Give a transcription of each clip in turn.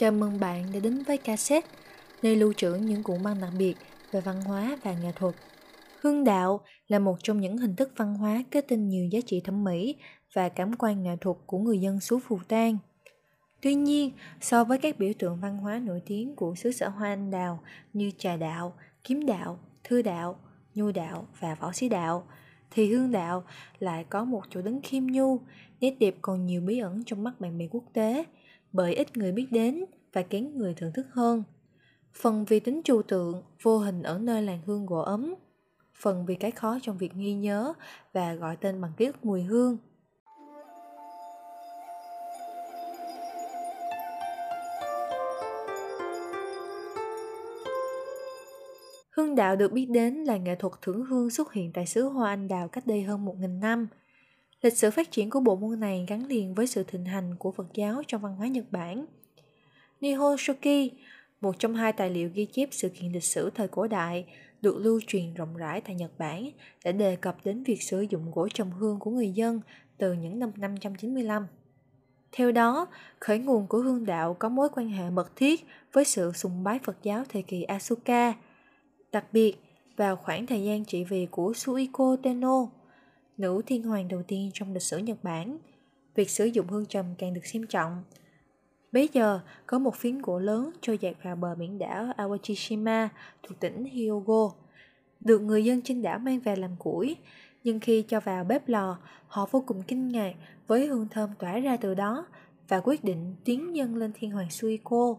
Chào mừng bạn đã đến với cassette, nơi lưu trữ những cuộn băng đặc biệt về văn hóa và nghệ thuật. Hương đạo là một trong những hình thức văn hóa kết tinh nhiều giá trị thẩm mỹ và cảm quan nghệ thuật của người dân xứ Phù Tang. Tuy nhiên, so với các biểu tượng văn hóa nổi tiếng của xứ sở Hoa Anh Đào như trà đạo, kiếm đạo, thư đạo, nhu đạo và võ sĩ đạo, thì hương đạo lại có một chỗ đứng khiêm nhu, nét đẹp còn nhiều bí ẩn trong mắt bạn bè quốc tế, bởi ít người biết đến và kén người thưởng thức hơn. Phần vì tính trừu tượng, vô hình ở nơi làng hương gỗ ấm, phần vì cái khó trong việc ghi nhớ và gọi tên bằng ký ức mùi hương. Hương đạo được biết đến là nghệ thuật thưởng hương xuất hiện tại xứ Hoa Anh Đào cách đây hơn 1.000 năm. Lịch sử phát triển của bộ môn này gắn liền với sự thịnh hành của Phật giáo trong văn hóa Nhật Bản. Nihonshoki, một trong hai tài liệu ghi chép sự kiện lịch sử thời cổ đại, được lưu truyền rộng rãi tại Nhật Bản để đề cập đến việc sử dụng gỗ trầm hương của người dân từ những năm 595. Theo đó, khởi nguồn của hương đạo có mối quan hệ mật thiết với sự sùng bái Phật giáo thời kỳ Asuka. Đặc biệt, vào khoảng thời gian trị vì của Suiko Tenno, nữ thiên hoàng đầu tiên trong lịch sử Nhật Bản, việc sử dụng hương trầm càng được xem trọng. Bây giờ, có một phiến gỗ lớn trôi dạt vào bờ biển đảo Awachishima thuộc tỉnh Hyogo, được người dân trên đảo mang về làm củi. Nhưng khi cho vào bếp lò, họ vô cùng kinh ngạc với hương thơm tỏa ra từ đó và quyết định tiến nhân lên thiên hoàng Suiko.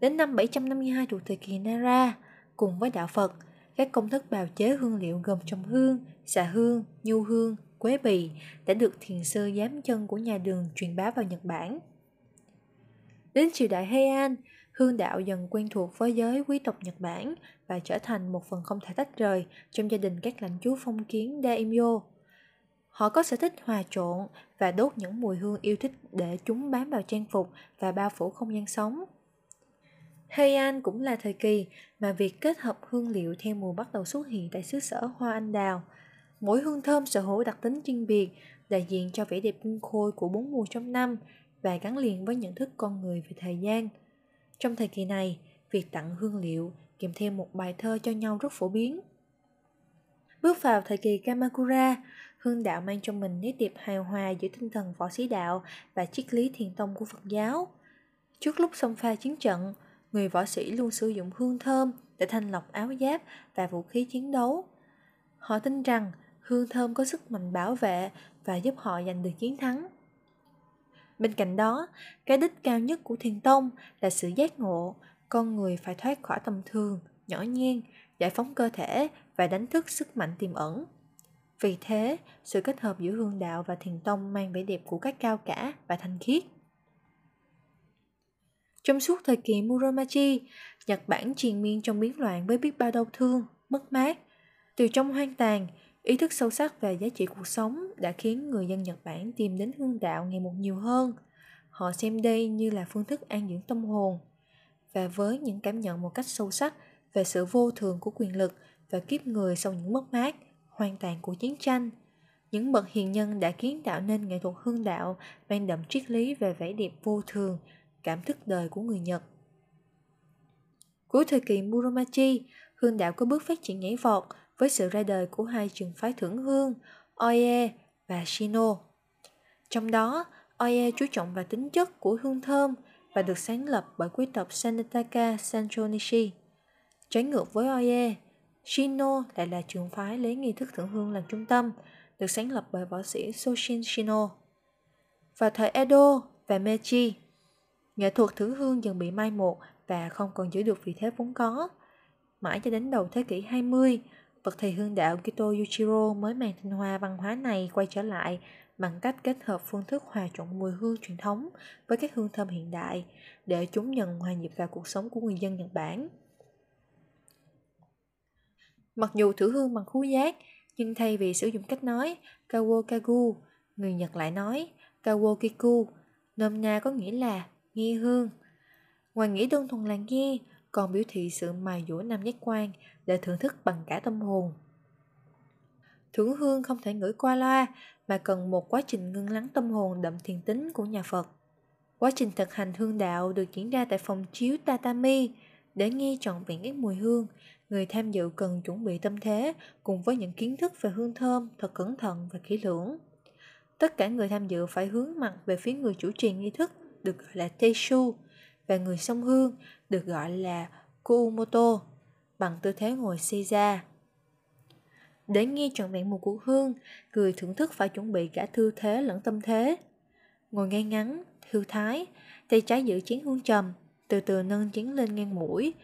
Đến năm 752 thuộc thời kỳ Nara, cùng với đạo Phật, các công thức bào chế hương liệu gồm trồng hương, xạ hương, nhu hương, quế bì đã được thiền sư giám chân của nhà đường truyền bá vào Nhật Bản. Đến triều đại Heian, hương đạo dần quen thuộc với giới quý tộc Nhật Bản và trở thành một phần không thể tách rời trong gia đình các lãnh chúa phong kiến daimyo. Họ có sở thích hòa trộn và đốt những mùi hương yêu thích để chúng bám vào trang phục và bao phủ không gian sống. Heian cũng là thời kỳ mà việc kết hợp hương liệu theo mùa bắt đầu xuất hiện tại xứ sở Hoa Anh Đào. Mỗi hương thơm sở hữu đặc tính riêng biệt, đại diện cho vẻ đẹp tinh khôi của bốn mùa trong năm và gắn liền với nhận thức con người về thời gian. Trong thời kỳ này, việc tặng hương liệu kèm theo một bài thơ cho nhau rất phổ biến. Bước vào thời kỳ Kamakura, hương đạo mang trong mình nét đẹp hài hòa giữa tinh thần võ sĩ đạo và triết lý thiền tông của Phật giáo. Trước lúc xông pha chiến trận, người võ sĩ luôn sử dụng hương thơm để thanh lọc áo giáp và vũ khí chiến đấu. Họ tin rằng hương thơm có sức mạnh bảo vệ và giúp họ giành được chiến thắng. Bên cạnh đó, cái đích cao nhất của thiền tông là sự giác ngộ, con người phải thoát khỏi tầm thường, nhỏ nhen, giải phóng cơ thể và đánh thức sức mạnh tiềm ẩn. Vì thế, sự kết hợp giữa hương đạo và thiền tông mang vẻ đẹp của các cao cả và thanh khiết. Trong suốt thời kỳ Muromachi, Nhật Bản triền miên trong biến loạn với biết bao đau thương, mất mát. Từ trong hoang tàn, ý thức sâu sắc về giá trị cuộc sống đã khiến người dân Nhật Bản tìm đến hương đạo ngày một nhiều hơn. Họ xem đây như là phương thức an dưỡng tâm hồn. Và với những cảm nhận một cách sâu sắc về sự vô thường của quyền lực và kiếp người sau những mất mát, hoang tàn của chiến tranh, những bậc hiền nhân đã kiến tạo nên nghệ thuật hương đạo mang đậm triết lý về vẻ đẹp vô thường, cảm thức đời của người Nhật. Cuối thời kỳ Muromachi, hương đạo có bước phát triển nhảy vọt với sự ra đời của hai trường phái thưởng hương, Oye và Shino. Trong đó, Oye chú trọng vào tính chất của hương thơm và được sáng lập bởi quý tộc Sanetaka Sanchonishi. Trái ngược với Oye, Shino lại là trường phái lấy nghi thức thưởng hương làm trung tâm, được sáng lập bởi võ sĩ Soshin Shino. Vào thời Edo và Meiji, nghệ thuật thử hương dần bị mai một và không còn giữ được vị thế vốn có. Mãi cho đến đầu thế kỷ 20, bậc thầy hương đạo Kito Yuichiro mới mang tinh hoa văn hóa này quay trở lại bằng cách kết hợp phương thức hòa trộn mùi hương truyền thống với các hương thơm hiện đại để chúng dần hòa nhịp vào cuộc sống của người dân Nhật Bản. Mặc dù thử hương bằng khứu giác, nhưng thay vì sử dụng cách nói Kawokagu, người Nhật lại nói Kawokiku, nôm na có nghĩa là nghe hương. Ngoài nghĩ đơn thuần là nghe, còn biểu thị sự mài dũa nam giác quan để thưởng thức bằng cả tâm hồn. Thưởng hương không thể ngửi qua loa mà cần một quá trình ngưng lắng tâm hồn đậm thiền tính của nhà Phật. Quá trình thực hành hương đạo được diễn ra tại phòng chiếu tatami. Để nghe trọn vẹn các mùi hương, người tham dự cần chuẩn bị tâm thế cùng với những kiến thức về hương thơm thật cẩn thận và kỹ lưỡng. Tất cả người tham dự phải hướng mặt về phía người chủ trì nghi thức được gọi là Teishu và người sông hương được gọi là Kuumoto bằng tư thế ngồi seiza. Để nghe trọn vẹn một cuộc hương, người thưởng thức phải chuẩn bị cả thư thế lẫn tâm thế. Ngồi ngay ngắn, thư thái, tay trái giữ chén hương trầm, từ từ nâng chén lên ngang mũi,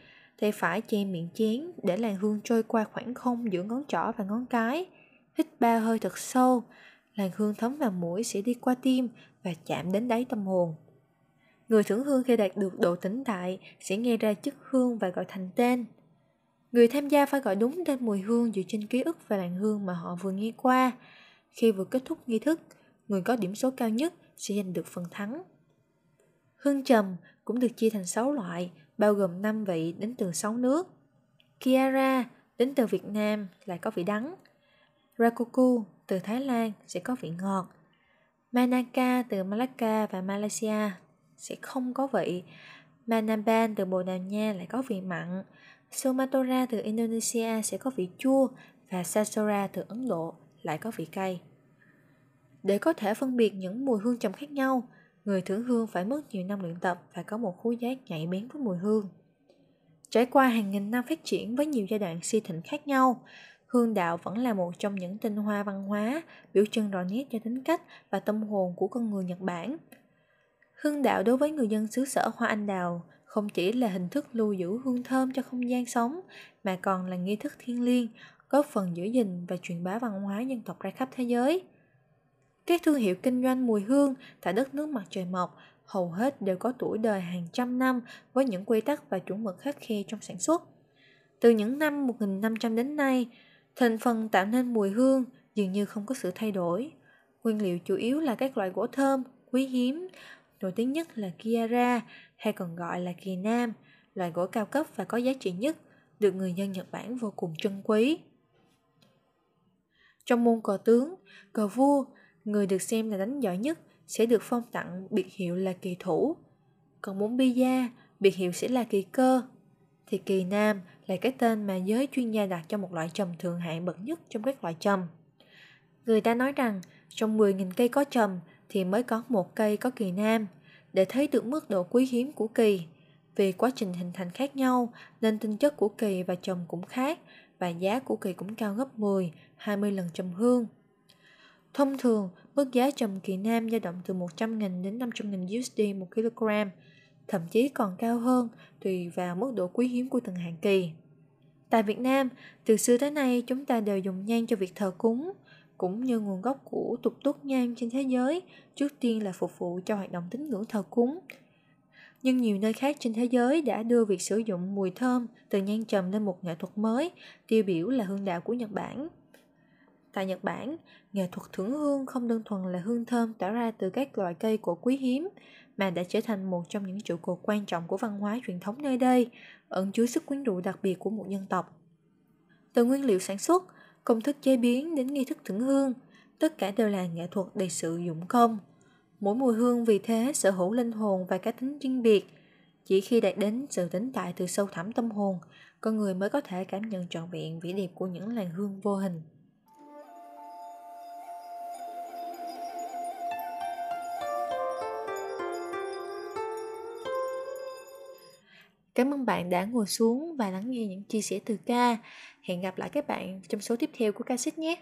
tay phải che miệng chén để làn hương trôi qua khoảng không giữa ngón trỏ và ngón cái. Hít ba hơi thật sâu, làn hương thấm vào mũi sẽ đi qua tim và chạm đến đáy tâm hồn. Người thưởng hương khi đạt được độ tĩnh tại sẽ nghe ra chất hương và gọi thành tên. Người tham gia phải gọi đúng tên mùi hương dựa trên ký ức và làn hương mà họ vừa nghe qua. Khi vừa kết thúc nghi thức, người có điểm số cao nhất sẽ giành được phần thắng. Hương trầm cũng được chia thành 6 loại, bao gồm 5 vị đến từ 6 nước. Kiara đến từ Việt Nam lại có vị đắng. Rakuku từ Thái Lan sẽ có vị ngọt. Manaka từ Malacca và Malaysia sẽ không có vị. Manaban từ Bồ Đào Nha lại có vị mặn. Sumatra từ Indonesia sẽ có vị chua và Sasora từ Ấn Độ lại có vị cay. Để có thể phân biệt những mùi hương trầm khác nhau, người thưởng hương phải mất nhiều năm luyện tập và có một khứu giác nhạy bén với mùi hương. Trải qua hàng nghìn năm phát triển với nhiều giai đoạn si thịnh khác nhau, hương đạo vẫn là một trong những tinh hoa văn hóa, biểu trưng rõ nét cho tính cách và tâm hồn của con người Nhật Bản. Hương đạo đối với người dân xứ sở Hoa Anh Đào không chỉ là hình thức lưu giữ hương thơm cho không gian sống, mà còn là nghi thức thiêng liêng, góp phần giữ gìn và truyền bá văn hóa dân tộc ra khắp thế giới. Các thương hiệu kinh doanh mùi hương tại đất nước mặt trời mọc hầu hết đều có tuổi đời hàng trăm năm với những quy tắc và chuẩn mực khắc khe trong sản xuất. Từ những năm 1500 đến nay, thành phần tạo nên mùi hương dường như không có sự thay đổi. Nguyên liệu chủ yếu là các loại gỗ thơm, quý hiếm, nổi tiếng nhất là Kiara hay còn gọi là kỳ nam, loại gỗ cao cấp và có giá trị nhất, được người dân Nhật Bản vô cùng trân quý. Trong môn cờ tướng, cờ vua, người được xem là đánh giỏi nhất sẽ được phong tặng biệt hiệu là kỳ thủ. Còn môn bida, biệt hiệu sẽ là kỳ cơ. Thì kỳ nam là cái tên mà giới chuyên gia đặt cho một loại trầm thường hạng bậc nhất trong các loại trầm. Người ta nói rằng trong 10.000 cây có trầm thì mới có một cây có kỳ nam – để thấy được mức độ quý hiếm của kỳ. Vì quá trình hình thành khác nhau nên tinh chất của kỳ và trầm cũng khác và giá của kỳ cũng cao gấp 10, 20 lần trầm hương. Thông thường, mức giá trầm kỳ nam dao động từ 100.000 đến 500.000 USD một kg, thậm chí còn cao hơn tùy vào mức độ quý hiếm của từng hạng kỳ. Tại Việt Nam, từ xưa tới nay chúng ta đều dùng nhang cho việc thờ cúng, cũng như nguồn gốc của tục túc nhang trên thế giới, trước tiên là phục vụ cho hoạt động tín ngưỡng thờ cúng. Nhưng nhiều nơi khác trên thế giới đã đưa việc sử dụng mùi thơm từ nhang trầm lên một nghệ thuật mới, tiêu biểu là hương đạo của Nhật Bản. Tại Nhật Bản, nghệ thuật thưởng hương không đơn thuần là hương thơm tỏa ra từ các loại cây cổ quý hiếm, mà đã trở thành một trong những trụ cột quan trọng của văn hóa truyền thống nơi đây, ẩn chứa sức quyến rũ đặc biệt của một dân tộc. Từ nguyên liệu sản xuất, công thức chế biến đến nghi thức thưởng hương, tất cả đều là nghệ thuật đầy sự dụng công. Mỗi mùi hương vì thế sở hữu linh hồn và cá tính riêng biệt. Chỉ khi đạt đến sự tĩnh tại từ sâu thẳm tâm hồn, con người mới có thể cảm nhận trọn vẹn vẻ đẹp của những làn hương vô hình. Cảm ơn bạn đã ngồi xuống và lắng nghe những chia sẻ từ ca. Hẹn gặp lại các bạn trong số tiếp theo của ca xích nhé.